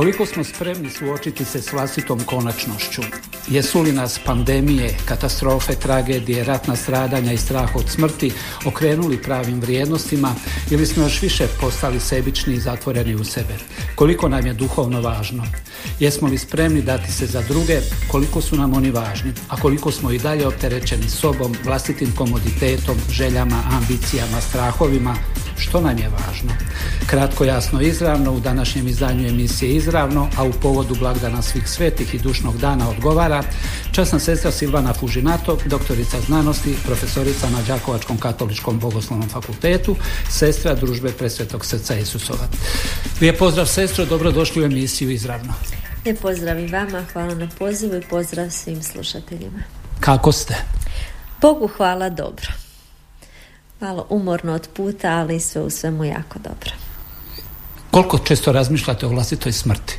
Koliko smo spremni suočiti se s vlastitom konačnošću? Jesu li nas pandemije, katastrofe, tragedije, ratna stradanja i strah od smrti okrenuli pravim vrijednostima ili smo još više postali sebični i zatvoreni u sebe? Koliko nam je duhovno važno? Jesmo li spremni dati se za druge? Koliko su nam oni važni? A koliko smo i dalje opterećeni sobom, vlastitim komoditetom, željama, ambicijama, strahovima? Što nam je važno? Kratko, jasno, izravno u današnjem izdanju emisije Izravno, a u povodu blagdana svih svetih i dušnog dana odgovara časna sestra Silvana Fužinato, doktorica znanosti, profesorica na Đakovačkom katoličkom bogoslovnom fakultetu, sestra družbe Presvetog srca Isusova. Lijep pozdrav sestro, dobrodošli u emisiju Izravno. Lijep pozdrav i vama, hvala na pozivu i pozdrav svim slušateljima. Kako ste? Bogu hvala dobro. Malo umorno od puta, ali sve u svemu jako dobro. Koliko često razmišljate o vlastitoj smrti?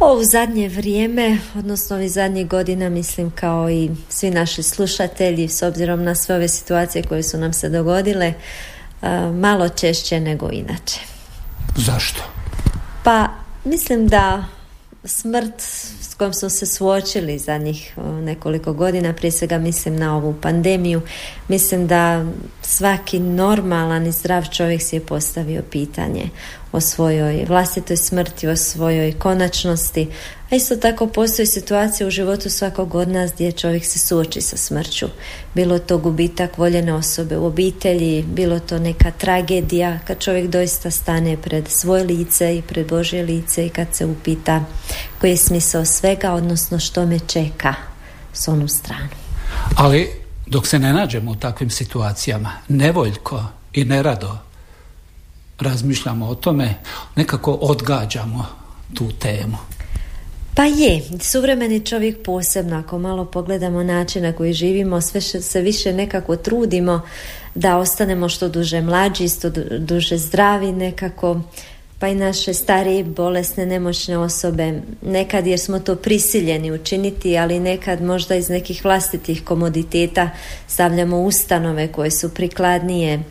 O, u zadnje vrijeme, odnosno ovih zadnjih godina, mislim kao i svi naši slušatelji, s obzirom na sve ove situacije koje su nam se dogodile, a, malo češće nego inače. Zašto? Pa, mislim da smrt s kojom smo se suočili zadnjih o, nekoliko godina, prije svega mislim na ovu pandemiju, mislim da svaki normalan i zdrav čovjek si je postavio pitanje o svojoj vlastitoj smrti, o svojoj konačnosti, isto tako postoji situacija u životu svakog od nas gdje čovjek se suoči sa smrću. Bilo to gubitak voljene osobe u obitelji, bilo to neka tragedija, kad čovjek doista stane pred svoje lice i pred Božje lice i kad se upita koji je smisao svega, odnosno što me čeka s onu stranu. Ali dok se ne nađemo u takvim situacijama, nevoljko i nerado razmišljamo o tome, nekako odgađamo tu temu. Pa je, suvremeni čovjek posebno, ako malo pogledamo način na koji živimo, sve se više nekako trudimo da ostanemo što duže mlađi, što du- duže zdravi nekako, pa i naše starije, bolesne, nemoćne osobe, nekad jer smo to prisiljeni učiniti, ali nekad možda iz nekih vlastitih komoditeta stavljamo ustanove koje su prikladnije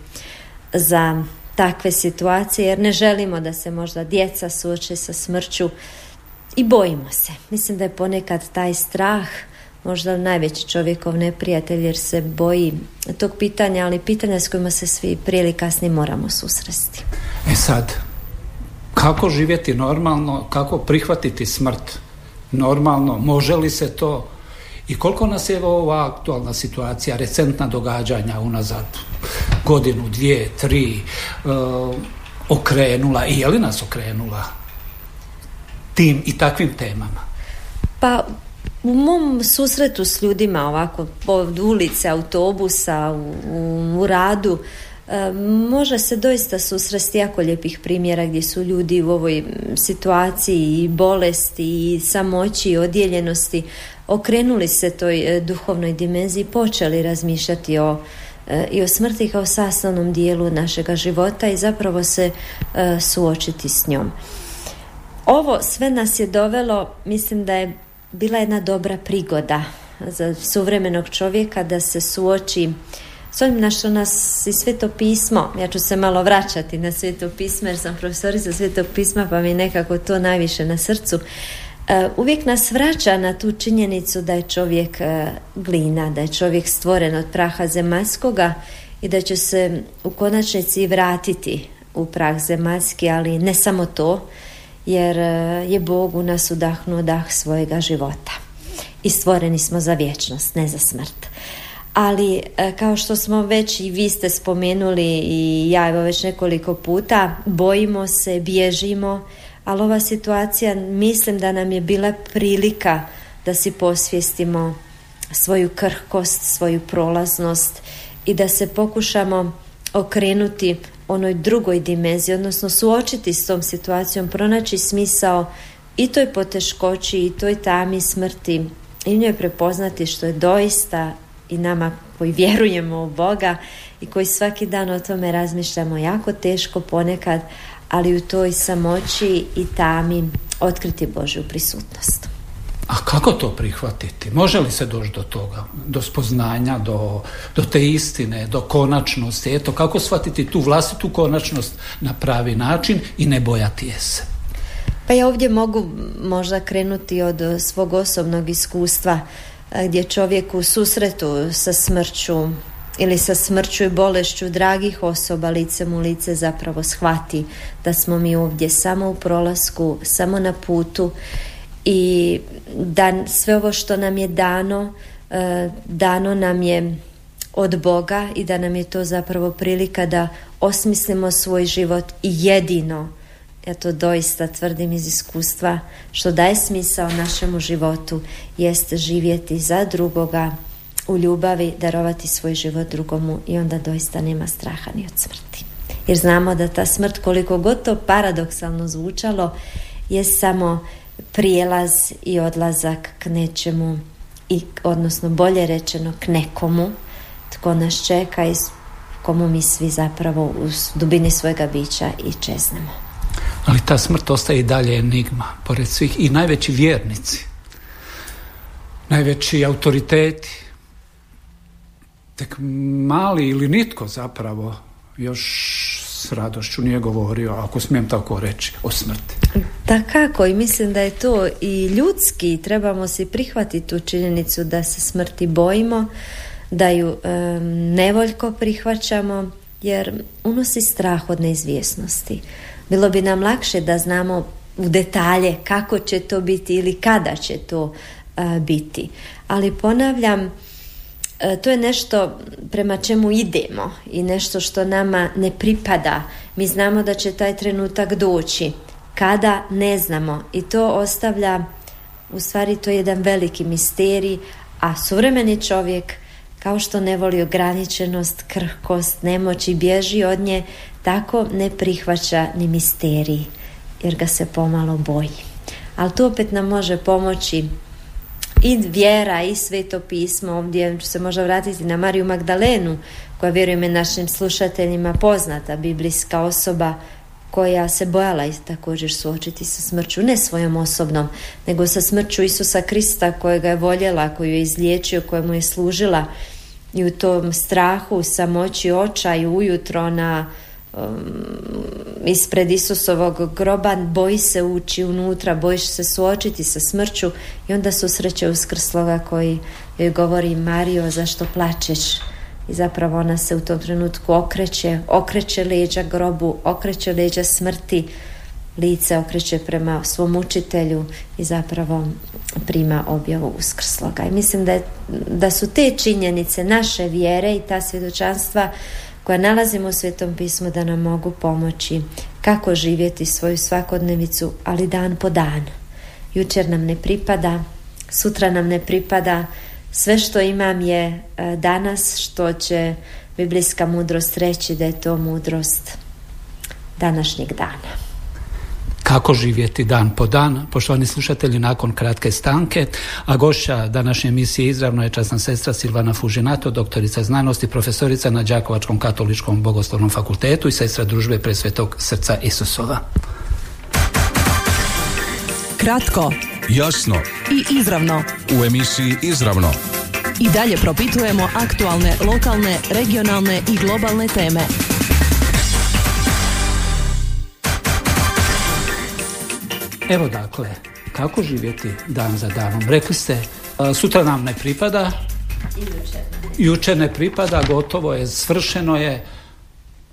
za takve situacije, jer ne želimo da se možda djeca suoče sa smrću i bojimo se. Mislim da je ponekad taj strah možda najveći čovjekov neprijatelj jer se boji tog pitanja, ali pitanja s kojima se svi prije ili kasnije moramo susresti. E sad, kako živjeti normalno, kako prihvatiti smrt normalno, može li se to i koliko nas je ova aktualna situacija, recentna događanja unazad godinu, dvije, tri, e, okrenula i je li nas okrenula tim i takvim temama? Pa u mom susretu s ljudima ovako od ulice, autobusa, u, u, radu e, može se doista susresti jako lijepih primjera gdje su ljudi u ovoj situaciji i bolesti i samoći i odjeljenosti okrenuli se toj e, duhovnoj dimenziji počeli razmišljati o e, i o smrti kao sastavnom dijelu našega života i zapravo se e, suočiti s njom. Ovo sve nas je dovelo, mislim da je bila jedna dobra prigoda za suvremenog čovjeka da se suoči s ovim na što nas i sveto pismo, ja ću se malo vraćati na sveto pismo jer sam profesorica svetog pisma pa mi nekako to najviše na srcu. E, uvijek nas vraća na tu činjenicu da je čovjek e, glina, da je čovjek stvoren od praha zemaljskoga i da će se u konačnici vratiti u prah zemaljski, ali ne samo to, jer e, je Bog u nas udahnuo dah svojega života. I stvoreni smo za vječnost, ne za smrt. Ali e, kao što smo već i vi ste spomenuli i ja evo već nekoliko puta, bojimo se, bježimo, ali ova situacija mislim da nam je bila prilika da si posvijestimo svoju krhkost, svoju prolaznost i da se pokušamo okrenuti onoj drugoj dimenziji, odnosno suočiti s tom situacijom, pronaći smisao i toj poteškoći i toj tami smrti i njoj prepoznati što je doista i nama koji vjerujemo u Boga i koji svaki dan o tome razmišljamo jako teško ponekad, ali u toj samoći i tami otkriti Božju prisutnost. A kako to prihvatiti? Može li se doći do toga? Do spoznanja, do, do te istine, do konačnosti? Eto, kako shvatiti tu vlastitu konačnost na pravi način i ne bojati je se? Pa ja ovdje mogu možda krenuti od svog osobnog iskustva gdje čovjek u susretu sa smrću ili sa smrću i bolešću dragih osoba licem u lice zapravo shvati da smo mi ovdje samo u prolasku, samo na putu i da sve ovo što nam je dano, e, dano nam je od Boga i da nam je to zapravo prilika da osmislimo svoj život i jedino ja to doista tvrdim iz iskustva, što daje smisao našemu životu jest živjeti za drugoga, u ljubavi, darovati svoj život drugomu i onda doista nema straha ni od smrti. Jer znamo da ta smrt, koliko god to paradoksalno zvučalo, je samo prijelaz i odlazak k nečemu i odnosno bolje rečeno k nekomu tko nas čeka i komu mi svi zapravo u dubini svojega bića i čeznemo. Ali ta smrt ostaje i dalje enigma, pored svih i najveći vjernici, najveći autoriteti, tek mali ili nitko zapravo još s radošću nije govorio, ako smijem tako reći, o smrti. Da kako i mislim da je to i ljudski, trebamo si prihvatiti tu činjenicu da se smrti bojimo, da ju nevoljko prihvaćamo, jer unosi strah od neizvjesnosti. Bilo bi nam lakše da znamo u detalje kako će to biti ili kada će to biti. Ali ponavljam, e, to je nešto prema čemu idemo i nešto što nama ne pripada. Mi znamo da će taj trenutak doći. Kada ne znamo i to ostavlja u stvari to je jedan veliki misterij, a suvremeni čovjek kao što ne voli ograničenost, krhkost, nemoć i bježi od nje, tako ne prihvaća ni misterij, jer ga se pomalo boji. Ali to opet nam može pomoći i vjera i sveto pismo. Ovdje ću se možda vratiti na Mariju Magdalenu, koja vjerujem je našim slušateljima poznata, biblijska osoba koja se bojala i također suočiti sa smrću, ne svojom osobnom, nego sa smrću Isusa Krista kojega je voljela, koju je izliječio, kojemu je služila. I u tom strahu, samoći oča i ujutro na um, ispred Isusovog groba boji se ući unutra, bojiš se suočiti sa smrću i onda susreće uskrsloga koji joj govori Mario zašto plačeš i zapravo ona se u tom trenutku okreće, okreće leđa grobu, okreće leđa smrti lice okreće prema svom učitelju i zapravo prima objavu uskrsloga. I mislim da, je, da su te činjenice naše vjere i ta svjedočanstva koja nalazimo u Svetom pismu da nam mogu pomoći kako živjeti svoju svakodnevicu, ali dan po dan. Jučer nam ne pripada, sutra nam ne pripada, sve što imam je e, danas što će biblijska mudrost reći da je to mudrost današnjeg dana kako živjeti dan po dan. Poštovani slušatelji, nakon kratke stanke, a gošća današnje emisije izravno je časna sestra Silvana Fužinato, doktorica znanosti, profesorica na Đakovačkom katoličkom bogoslovnom fakultetu i sestra družbe presvetog srca Isusova. Kratko, jasno i izravno. U emisiji Izravno i dalje propitujemo aktualne, lokalne, regionalne i globalne teme. Evo dakle, kako živjeti dan za danom? Rekli ste, sutra nam ne pripada, jučer ne pripada, gotovo je, svršeno je,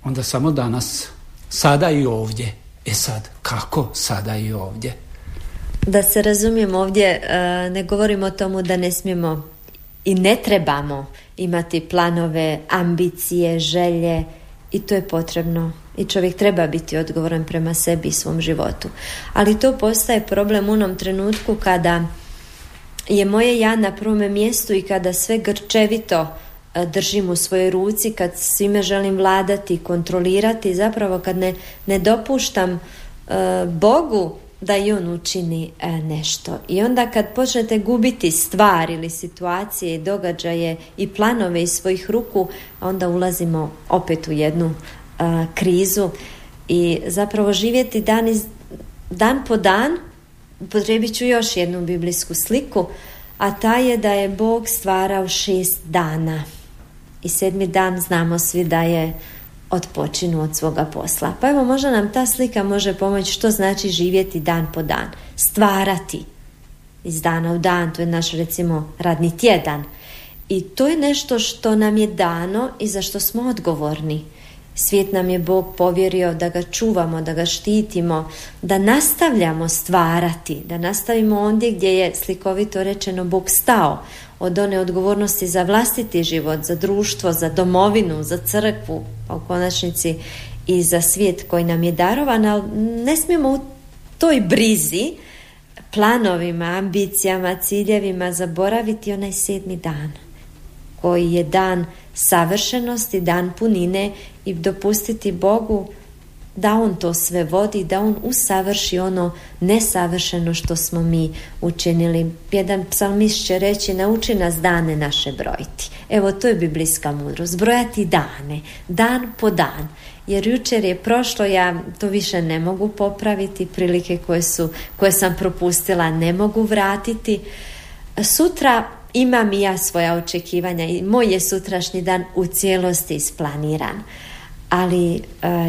onda samo danas, sada i ovdje. E sad, kako sada i ovdje? Da se razumijem ovdje, ne govorimo o tomu da ne smijemo i ne trebamo imati planove, ambicije, želje i to je potrebno i čovjek treba biti odgovoran prema sebi i svom životu. Ali to postaje problem u onom trenutku kada je moje ja na prvome mjestu i kada sve grčevito e, držim u svojoj ruci, kad svime želim vladati, kontrolirati, zapravo kad ne, ne dopuštam e, Bogu da i on učini e, nešto. I onda kad počnete gubiti stvar ili situacije, događaje i planove iz svojih ruku, onda ulazimo opet u jednu e, krizu i zapravo živjeti dan, iz, dan po dan, potrebit ću još jednu biblijsku sliku, a ta je da je Bog stvarao šest dana. I sedmi dan znamo svi da je odpočinu od svoga posla. Pa evo možda nam ta slika može pomoći što znači živjeti dan po dan. Stvarati iz dana u dan, to je naš recimo radni tjedan. I to je nešto što nam je dano i za što smo odgovorni. Svijet nam je Bog povjerio da ga čuvamo, da ga štitimo, da nastavljamo stvarati, da nastavimo ondje gdje je slikovito rečeno Bog stao, od one odgovornosti za vlastiti život, za društvo, za domovinu, za crkvu, pa u konačnici i za svijet koji nam je darovan, ali ne smijemo u toj brizi, planovima, ambicijama, ciljevima zaboraviti onaj sedmi dan, koji je dan savršenosti, dan punine i dopustiti Bogu da on to sve vodi, da on usavrši ono nesavršeno što smo mi učinili. Jedan psalmist će reći, nauči nas dane naše brojiti. Evo, to je biblijska mudrost. Brojati dane, dan po dan. Jer jučer je prošlo, ja to više ne mogu popraviti, prilike koje, su, koje sam propustila ne mogu vratiti. Sutra imam i ja svoja očekivanja i moj je sutrašnji dan u cijelosti isplaniran ali e,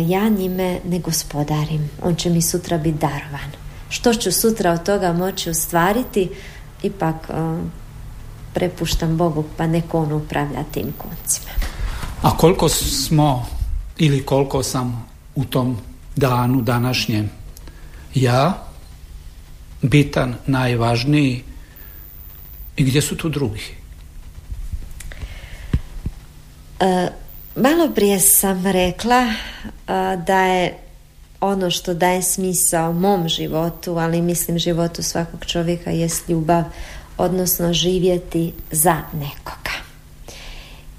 ja njime ne gospodarim. On će mi sutra biti darovan. Što ću sutra od toga moći ostvariti, ipak e, prepuštam Bogu pa neko on upravlja tim koncima. A koliko smo ili koliko sam u tom danu današnjem ja bitan, najvažniji i gdje su tu drugi? E, Malo prije sam rekla da je ono što daje smisao mom životu, ali mislim životu svakog čovjeka jest ljubav, odnosno živjeti za nekoga.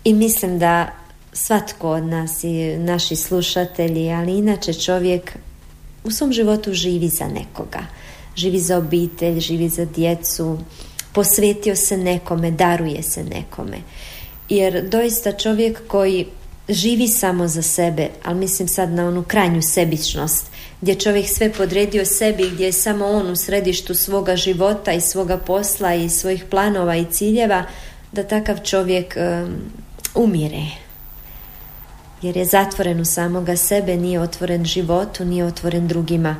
I mislim da svatko od nas i naši slušatelji, ali inače čovjek u svom životu živi za nekoga. Živi za obitelj, živi za djecu, posvetio se nekome, daruje se nekome. Jer doista čovjek koji živi samo za sebe, ali mislim sad na onu krajnju sebičnost, gdje čovjek sve podredio sebi, gdje je samo on u središtu svoga života i svoga posla i svojih planova i ciljeva, da takav čovjek umire. Jer je zatvoren u samoga sebe, nije otvoren životu, nije otvoren drugima.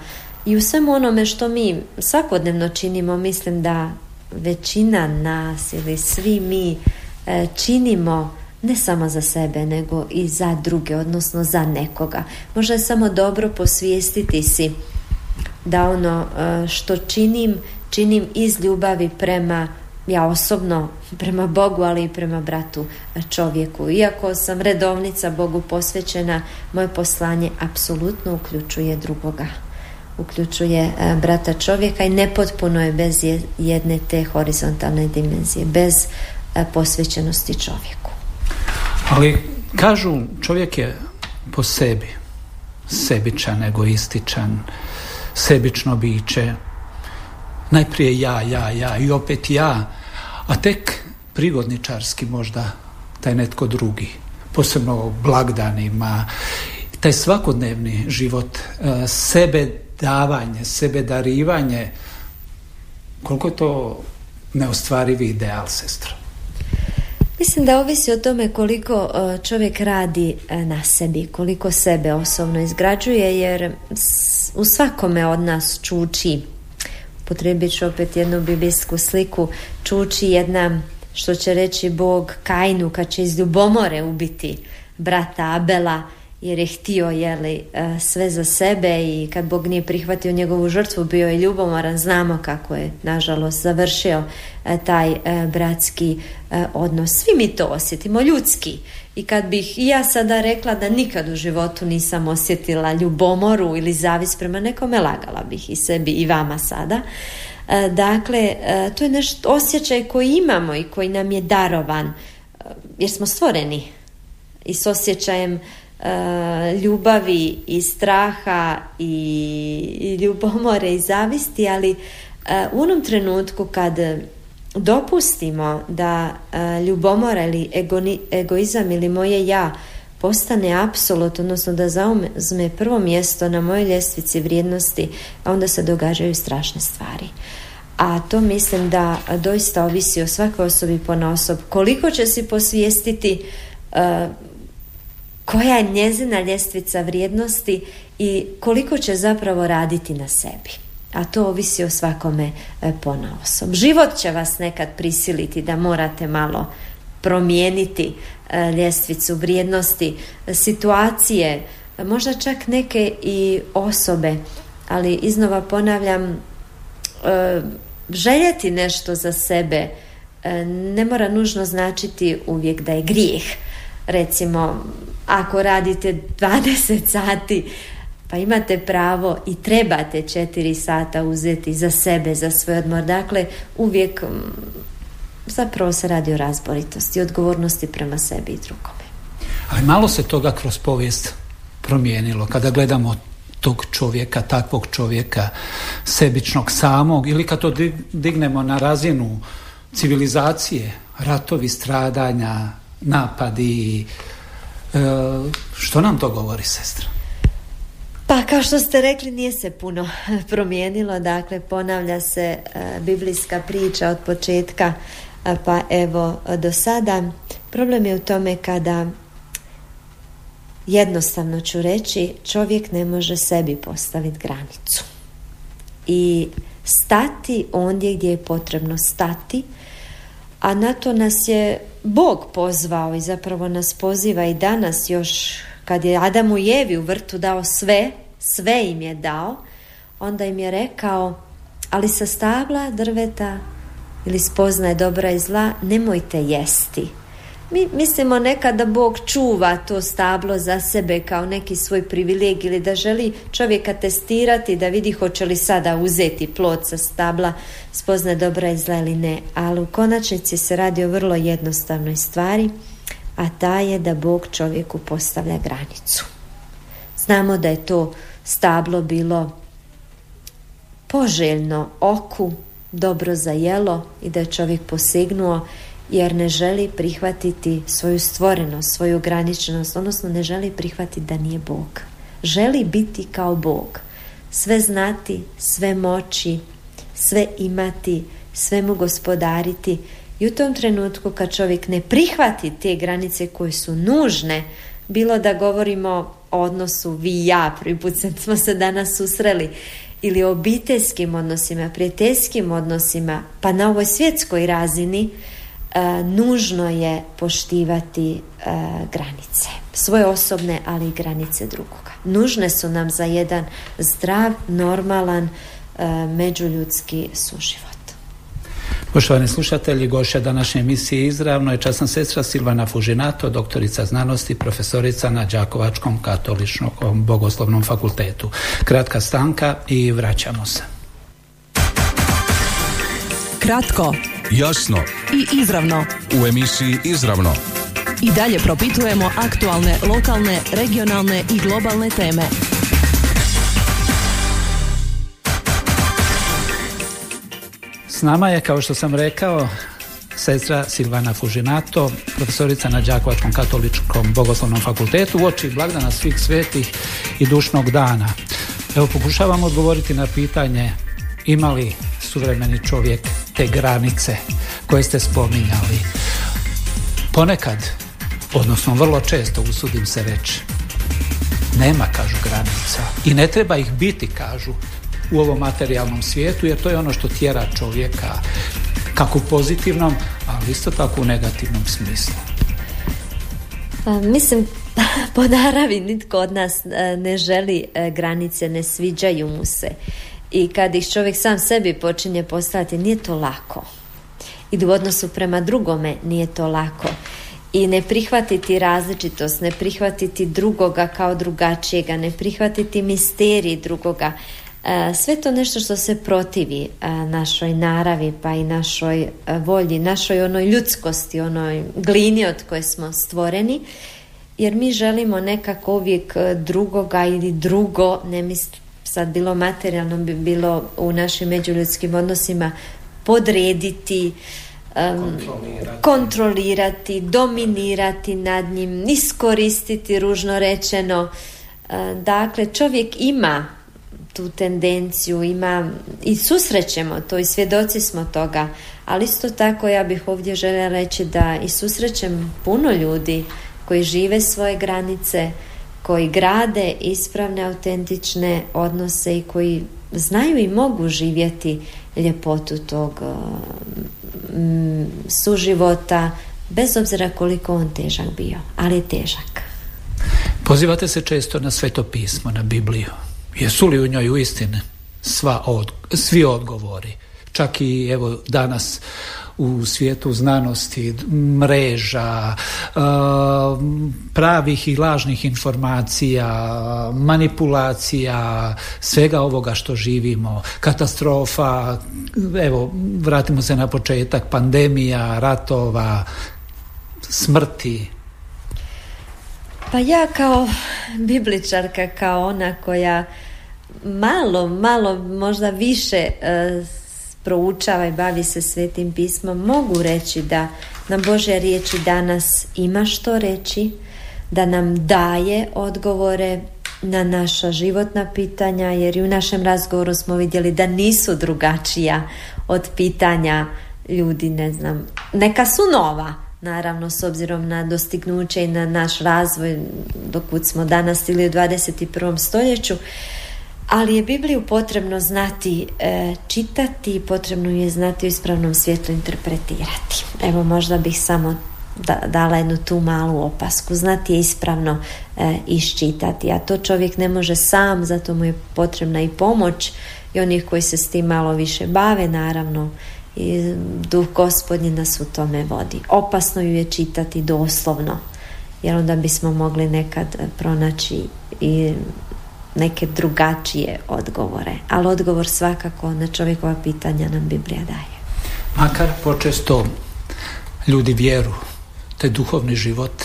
I u svemu onome što mi svakodnevno činimo, mislim da većina nas ili svi mi e, činimo ne samo za sebe, nego i za druge, odnosno za nekoga. Možda je samo dobro posvijestiti si da ono e, što činim, činim iz ljubavi prema ja osobno prema Bogu, ali i prema bratu čovjeku. Iako sam redovnica Bogu posvećena, moje poslanje apsolutno uključuje drugoga. Uključuje e, brata čovjeka i nepotpuno je bez jedne te horizontalne dimenzije, bez e, posvećenosti čovjeku. Ali kažu čovjek je po sebi sebičan, egoističan, sebično biće. Najprije ja, ja, ja i opet ja, a tek prigodničarski možda taj netko drugi. Posebno blagdanima, taj svakodnevni život, e, sebe davanje, sebe darivanje, koliko je to neostvarivi ideal, sestra? Mislim da ovisi o tome koliko e, čovjek radi e, na sebi, koliko sebe osobno izgrađuje, jer u svakome od nas čuči, potrebit ću opet jednu biblijsku sliku, čuči jedna, što će reći Bog, Kajnu, kad će iz ljubomore ubiti brata Abela, jer je htio jeli, e, sve za sebe i kad Bog nije prihvatio njegovu žrtvu bio je ljubomoran, znamo kako je nažalost završio e, taj e, bratski odnos. Svi mi to osjetimo, ljudski. I kad bih i ja sada rekla da nikad u životu nisam osjetila ljubomoru ili zavis prema nekome, lagala bih i sebi i vama sada. Dakle, to je nešto osjećaj koji imamo i koji nam je darovan, jer smo stvoreni i s osjećajem ljubavi i straha i ljubomore i zavisti, ali u onom trenutku kad dopustimo da ljubomora ili egoizam ili moje ja postane apsolut, odnosno da zauzme prvo mjesto na mojoj ljestvici vrijednosti, onda se događaju strašne stvari. A to mislim da doista ovisi o svakoj osobi po osob. Koliko će si posvijestiti koja je njezina ljestvica vrijednosti i koliko će zapravo raditi na sebi. A to ovisi o svakome uh, po osob. Život će vas nekad prisiliti da morate malo promijeniti E, ljestvicu vrijednosti, situacije, možda čak neke i osobe, ali iznova ponavljam, e, željeti nešto za sebe e, ne mora nužno značiti uvijek da je grijeh. Recimo, ako radite 20 sati, pa imate pravo i trebate 4 sata uzeti za sebe, za svoj odmor. Dakle, uvijek zapravo se radi o razboritosti, odgovornosti prema sebi i drugome. Ali malo se toga kroz povijest promijenilo. Kada gledamo tog čovjeka, takvog čovjeka, sebičnog samog, ili kad to dignemo na razinu civilizacije, ratovi, stradanja, napadi, e, što nam to govori, sestra? Pa kao što ste rekli nije se puno promijenilo, dakle ponavlja se e, biblijska priča od početka pa evo do sada problem je u tome kada jednostavno ću reći čovjek ne može sebi postaviti granicu i stati ondje gdje je potrebno stati a na to nas je Bog pozvao i zapravo nas poziva i danas još kad je Adamu i Jevi u vrtu dao sve sve im je dao onda im je rekao ali sa stabla drveta ili spoznaje dobra i zla, nemojte jesti. Mi mislimo nekad da Bog čuva to stablo za sebe kao neki svoj privilegij ili da želi čovjeka testirati da vidi hoće li sada uzeti plod sa stabla spoznaje dobra i zla ili ne. Ali u konačnici se radi o vrlo jednostavnoj stvari, a ta je da Bog čovjeku postavlja granicu. Znamo da je to stablo bilo poželjno oku, dobro za jelo i da je čovjek posegnuo jer ne želi prihvatiti svoju stvorenost, svoju ograničenost, odnosno ne želi prihvatiti da nije Bog. Želi biti kao Bog. Sve znati, sve moći, sve imati, sve mu gospodariti i u tom trenutku kad čovjek ne prihvati te granice koje su nužne, bilo da govorimo o odnosu vi i ja, prvi put smo se danas susreli, ili obiteljskim odnosima, prijateljskim odnosima, pa na ovoj svjetskoj razini nužno je poštivati e, granice. Svoje osobne, ali i granice drugoga. Nužne su nam za jedan zdrav, normalan, e, međuljudski suživot. Poštovani slušatelji, gošća današnje emisije izravno je časna sestra Silvana Fužinato, doktorica znanosti, profesorica na Đakovačkom katoličnom bogoslovnom fakultetu. Kratka stanka i vraćamo se. Kratko, jasno i izravno. U emisiji Izravno. I dalje propitujemo aktualne, lokalne, regionalne i globalne teme. nama je, kao što sam rekao, sestra Silvana Fužinato, profesorica na Đakovačkom katoličkom bogoslovnom fakultetu u oči blagdana svih svetih i dušnog dana. Evo pokušavam odgovoriti na pitanje ima li suvremeni čovjek te granice koje ste spominjali. Ponekad, odnosno vrlo često usudim se reći, nema, kažu, granica. I ne treba ih biti, kažu, u ovom materijalnom svijetu jer to je ono što tjera čovjeka kako u pozitivnom, ali isto tako u negativnom smislu. Pa, mislim, po naravi nitko od nas e, ne želi e, granice, ne sviđaju mu se. I kad ih čovjek sam sebi počinje postaviti, nije to lako. I u odnosu prema drugome nije to lako. I ne prihvatiti različitost, ne prihvatiti drugoga kao drugačijega, ne prihvatiti misterij drugoga, E, sve to nešto što se protivi e, našoj naravi pa i našoj e, volji, našoj onoj ljudskosti, onoj glini od koje smo stvoreni jer mi želimo nekako uvijek drugoga ili drugo, ne mislim sad bilo materijalno, bi bilo u našim međuljudskim odnosima podrediti, kontrolirati. kontrolirati, dominirati nad njim, iskoristiti ružno rečeno. E, dakle, čovjek ima tu tendenciju, ima i susrećemo to i svjedoci smo toga, ali isto tako ja bih ovdje željela reći da i susrećem puno ljudi koji žive svoje granice, koji grade ispravne, autentične odnose i koji znaju i mogu živjeti ljepotu tog mm, suživota, bez obzira koliko on težak bio, ali je težak. Pozivate se često na sveto pismo, na Bibliju. Jesu li u njoj uistinu sva od, svi odgovori? Čak i evo danas u svijetu znanosti, mreža, uh, pravih i lažnih informacija, manipulacija, svega ovoga što živimo, katastrofa, evo, vratimo se na početak, pandemija, ratova, smrti. Pa ja kao bibličarka, kao ona koja malo, malo, možda više uh, proučava i bavi se svetim pismom, mogu reći da nam Božja riječi danas ima što reći, da nam daje odgovore na naša životna pitanja, jer i u našem razgovoru smo vidjeli da nisu drugačija od pitanja ljudi, ne znam, neka su nova, naravno s obzirom na dostignuće i na naš razvoj dokud smo danas ili u 21. stoljeću, ali je Bibliju potrebno znati e, čitati i potrebno je znati u ispravnom svijetu interpretirati. Evo možda bih samo da, dala jednu tu malu opasku. Znati je ispravno e, iščitati, a to čovjek ne može sam, zato mu je potrebna i pomoć i onih koji se s tim malo više bave, naravno i duh gospodnji nas u tome vodi. Opasno ju je čitati doslovno, jer onda bismo mogli nekad pronaći i neke drugačije odgovore. Ali odgovor svakako na čovjekova pitanja nam Biblija daje. Makar počesto ljudi vjeru, te duhovni život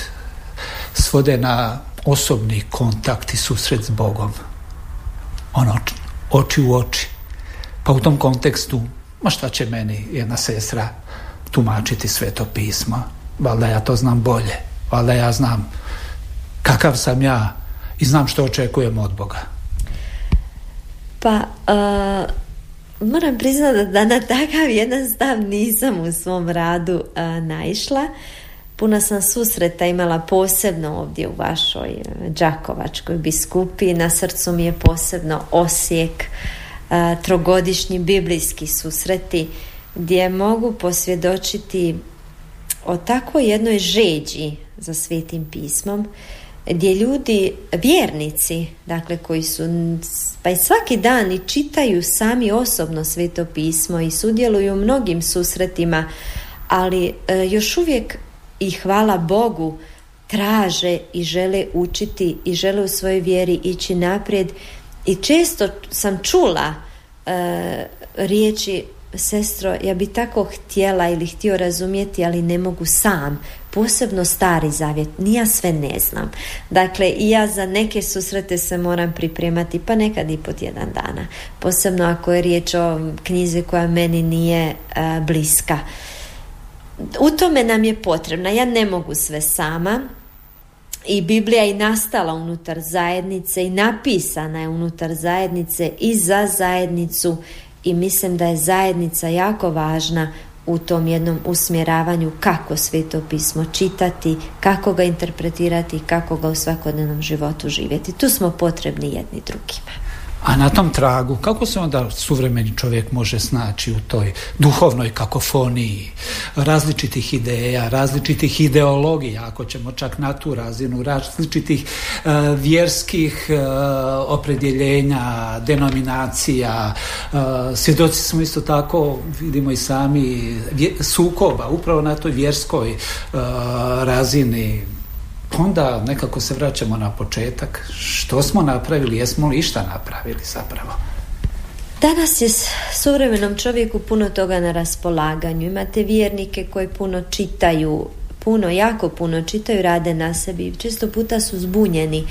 svode na osobni kontakt i susret s Bogom. Ono, oči u oči. Pa u tom kontekstu, ma šta će meni jedna sestra tumačiti sveto pismo? Valjda ja to znam bolje. Valjda ja znam kakav sam ja i znam što očekujem od Boga. Pa, uh, moram priznati da na takav jedan stav nisam u svom radu uh, naišla. Puno sam susreta imala posebno ovdje u vašoj Đakovačkoj biskupi. Na srcu mi je posebno Osijek, uh, trogodišnji biblijski susreti gdje mogu posvjedočiti o takvoj jednoj žeđi za svetim pismom gdje ljudi, vjernici, dakle koji su pa i svaki dan i čitaju sami osobno sveto pismo i sudjeluju u mnogim susretima, ali e, još uvijek i hvala Bogu traže i žele učiti i žele u svojoj vjeri ići naprijed i često sam čula e, riječi sestro, ja bi tako htjela ili htio razumjeti, ali ne mogu sam. Posebno stari zavjet, ni ja sve ne znam. Dakle, i ja za neke susrete se moram pripremati, pa nekad i po tjedan dana. Posebno ako je riječ o knjizi koja meni nije e, bliska. U tome nam je potrebna. Ja ne mogu sve sama, i Biblija je nastala unutar zajednice i napisana je unutar zajednice i za zajednicu i mislim da je zajednica jako važna u tom jednom usmjeravanju kako sveto pismo čitati, kako ga interpretirati, kako ga u svakodnevnom životu živjeti. Tu smo potrebni jedni drugima. A na tom tragu, kako se onda suvremeni čovjek može snaći u toj duhovnoj kakofoniji različitih ideja, različitih ideologija, ako ćemo čak na tu razinu, različitih uh, vjerskih uh, opredjeljenja, denominacija. Uh, svjedoci smo isto tako, vidimo i sami, sukoba upravo na toj vjerskoj razini onda nekako se vraćamo na početak. Što smo napravili, jesmo li išta napravili zapravo? Danas je suvremenom čovjeku puno toga na raspolaganju. Imate vjernike koji puno čitaju puno, jako puno čitaju, rade na sebi, često puta su zbunjeni.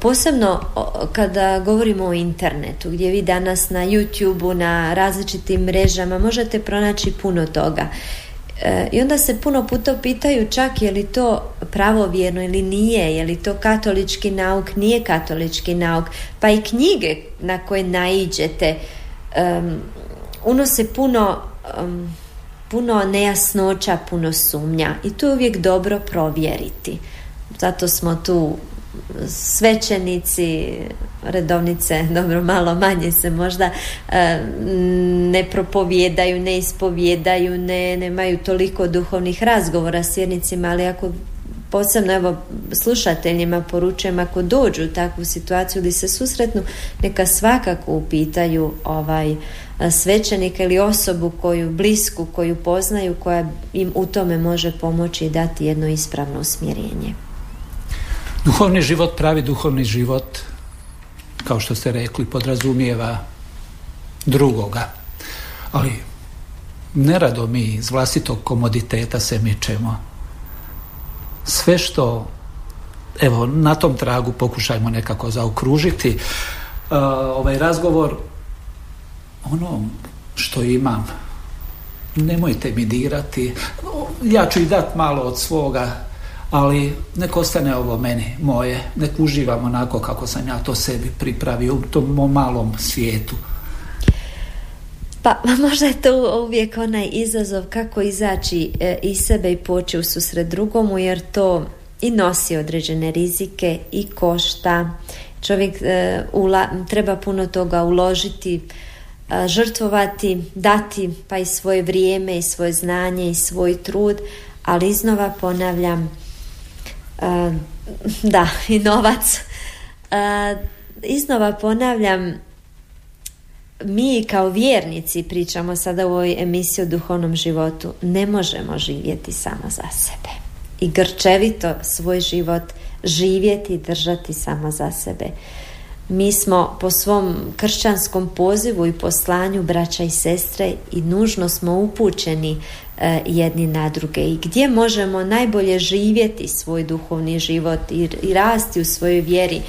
Posebno kada govorimo o internetu, gdje vi danas na youtube na različitim mrežama možete pronaći puno toga. E, I onda se puno puta pitaju čak je li to pravovjerno ili nije, je li to katolički nauk, nije katolički nauk, pa i knjige na koje naiđete um, unose puno puno nejasnoća, puno sumnja i to je uvijek dobro provjeriti. Zato smo tu svećenici, redovnice, dobro malo manje se možda ne propovjedaju, ne ispovjedaju, ne, nemaju toliko duhovnih razgovora s vjernicima, ali ako posebno evo slušateljima poručujem ako dođu u takvu situaciju ili se susretnu neka svakako upitaju ovaj svećenika ili osobu koju blisku, koju poznaju koja im u tome može pomoći i dati jedno ispravno usmjerenje. Duhovni život, pravi duhovni život kao što ste rekli podrazumijeva drugoga. Ali nerado mi iz vlastitog komoditeta se mičemo. Sve što evo na tom tragu pokušajmo nekako zaokružiti uh, ovaj razgovor ono što imam nemojte mi dirati. Ja ću i dat malo od svoga ali nek ostane ovo meni moje. Nek uživam onako kako sam ja to sebi pripravio u tom malom svijetu. Pa možda je to uvijek onaj izazov kako izaći e, iz sebe i poći u susret drugomu jer to i nosi određene rizike i košta. Čovjek e, treba puno toga uložiti, e, žrtvovati, dati pa i svoje vrijeme i svoje znanje i svoj trud, ali iznova ponavljam da i novac. Iznova ponavljam mi kao vjernici, pričamo sada u ovoj emisiji o duhovnom životu, ne možemo živjeti samo za sebe. I grčevito svoj život živjeti i držati samo za sebe. Mi smo po svom kršćanskom pozivu i poslanju braća i sestre i nužno smo upućeni e, jedni na druge i gdje možemo najbolje živjeti svoj duhovni život i, i rasti u svojoj vjeri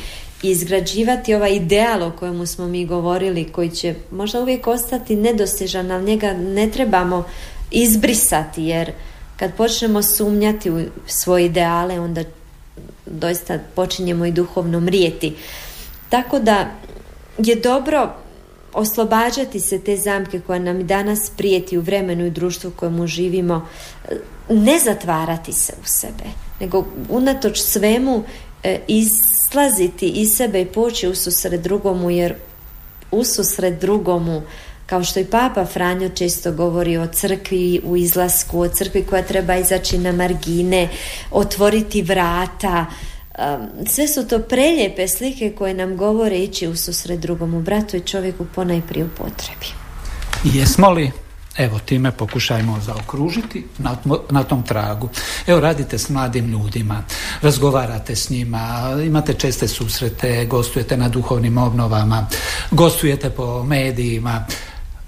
izgrađivati ovaj ideal o kojemu smo mi govorili koji će možda uvijek ostati nedostižan, ali njega ne trebamo izbrisati jer kad počnemo sumnjati u svoje ideale onda doista počinjemo i duhovno mrijeti. Tako da je dobro oslobađati se te zamke koja nam danas prijeti u vremenu i društvu u kojemu živimo, ne zatvarati se u sebe, nego unatoč svemu E, izlaziti iz sebe i poći u susret drugomu jer u susret drugomu kao što i Papa Franjo često govori o crkvi u izlasku, o crkvi koja treba izaći na margine, otvoriti vrata. Sve su to preljepe slike koje nam govore ići u susret drugomu bratu i čovjeku ponajprije u potrebi. Jesmo li Evo, time pokušajmo zaokružiti na, na tom tragu. Evo, radite s mladim ljudima, razgovarate s njima, imate česte susrete, gostujete na duhovnim obnovama, gostujete po medijima.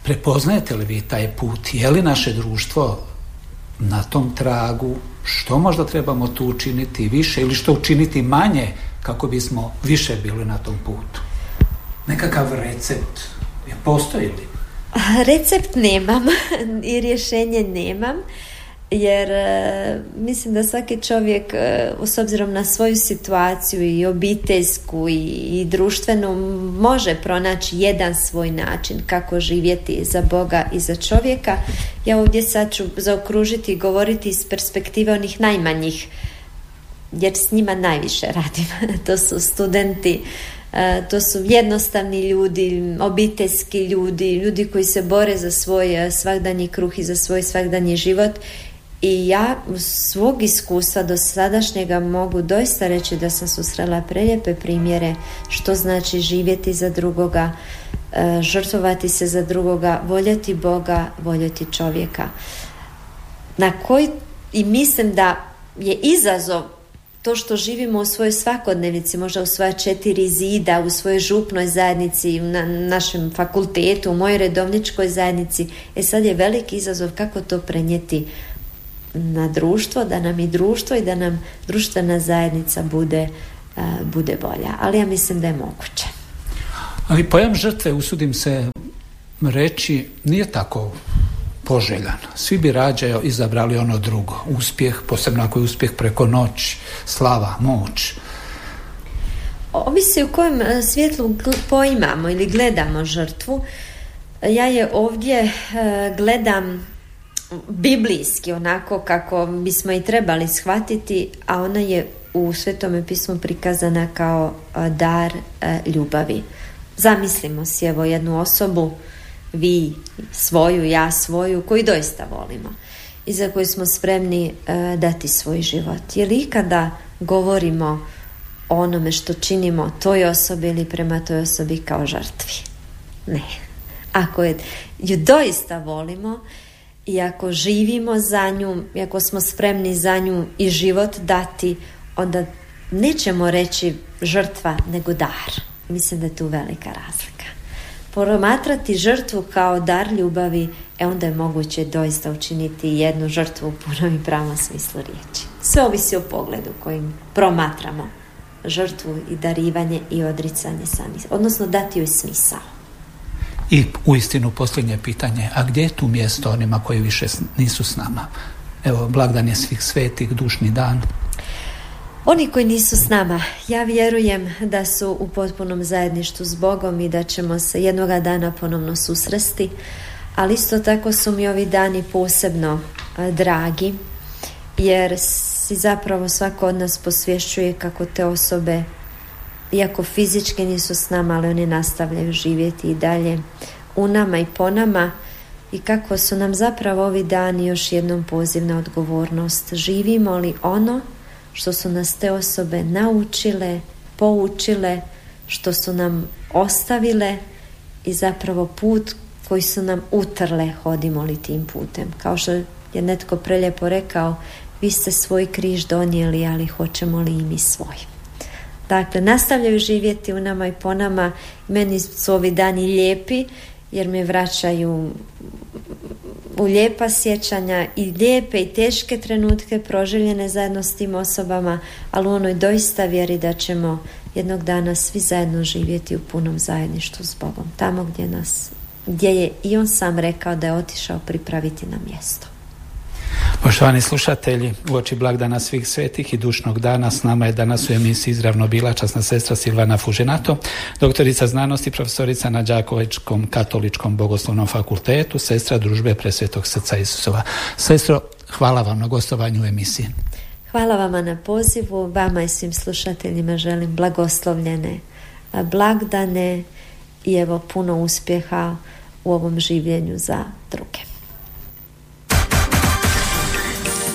Prepoznajete li vi taj put? Je li naše društvo na tom tragu? Što možda trebamo tu učiniti više ili što učiniti manje kako bismo više bili na tom putu? Nekakav recept je postoji? Recept nemam i rješenje nemam jer e, mislim da svaki čovjek e, s obzirom na svoju situaciju i obiteljsku i, i društvenu može pronaći jedan svoj način kako živjeti za Boga i za čovjeka. Ja ovdje sad ću zaokružiti i govoriti iz perspektive onih najmanjih jer s njima najviše radim. to su studenti E, to su jednostavni ljudi, obiteljski ljudi, ljudi koji se bore za svoj svakdanji kruh i za svoj svakdanji život i ja svog iskustva do sadašnjega mogu doista reći da sam susrela preljepe primjere što znači živjeti za drugoga, e, žrtvovati se za drugoga, voljeti Boga, voljeti čovjeka. Na koji i mislim da je izazov to što živimo u svojoj svakodnevici, možda u svoja četiri zida, u svojoj župnoj zajednici, na našem fakultetu, u mojoj redovničkoj zajednici, e sad je veliki izazov kako to prenijeti na društvo, da nam i društvo i da nam društvena zajednica bude, bude bolja. Ali ja mislim da je moguće. Ali pojam žrtve, usudim se reći, nije tako poželjan. Svi bi rađe izabrali ono drugo. Uspjeh, posebno ako je uspjeh preko noć, slava, moć. Ovisi u kojem e, svjetlu poimamo ili gledamo žrtvu. Ja je ovdje e, gledam biblijski, onako kako bismo i trebali shvatiti, a ona je u Svetome pismu prikazana kao dar ljubavi. Zamislimo si evo jednu osobu vi svoju, ja svoju, koju doista volimo i za koju smo spremni dati svoj život. Je li ikada govorimo o onome što činimo toj osobi ili prema toj osobi kao žrtvi? Ne. Ako je, ju doista volimo i ako živimo za nju, i ako smo spremni za nju i život dati, onda nećemo reći žrtva, nego dar. Mislim da je tu velika razlika promatrati žrtvu kao dar ljubavi, e onda je moguće doista učiniti jednu žrtvu u punom i pravom smislu riječi. Sve ovisi o pogledu kojim promatramo žrtvu i darivanje i odricanje sami, odnosno dati joj smisao. I u istinu posljednje pitanje, a gdje je tu mjesto onima koji više nisu s nama? Evo, blagdan je svih svetih, dušni dan. Oni koji nisu s nama, ja vjerujem da su u potpunom zajedništvu s Bogom i da ćemo se jednoga dana ponovno susresti, ali isto tako su mi ovi dani posebno dragi, jer si zapravo svako od nas posvješćuje kako te osobe, iako fizički nisu s nama, ali oni nastavljaju živjeti i dalje u nama i po nama, i kako su nam zapravo ovi dani još jednom poziv na odgovornost. Živimo li ono što su nas te osobe naučile, poučile, što su nam ostavile i zapravo put koji su nam utrle hodimo li tim putem. Kao što je netko preljepo rekao, vi ste svoj križ donijeli, ali hoćemo li i mi svoj. Dakle, nastavljaju živjeti u nama i po nama. Meni su ovi dani lijepi jer me vraćaju u lijepa sjećanja i lijepe i teške trenutke proželjene zajedno s tim osobama, ali u onoj doista vjeri da ćemo jednog dana svi zajedno živjeti u punom zajedništvu s Bogom, tamo gdje nas, gdje je i on sam rekao da je otišao pripraviti na mjesto. Poštovani slušatelji, u oči blagdana svih svetih i dušnog dana s nama je danas u emisiji izravno bila časna sestra Silvana Fuženato, doktorica znanosti, profesorica na Đakovičkom katoličkom bogoslovnom fakultetu, sestra družbe presvetog srca Isusova. Sestro, hvala vam na gostovanju u emisiji. Hvala vama na pozivu, vama i svim slušateljima želim blagoslovljene blagdane i evo puno uspjeha u ovom življenju za druge.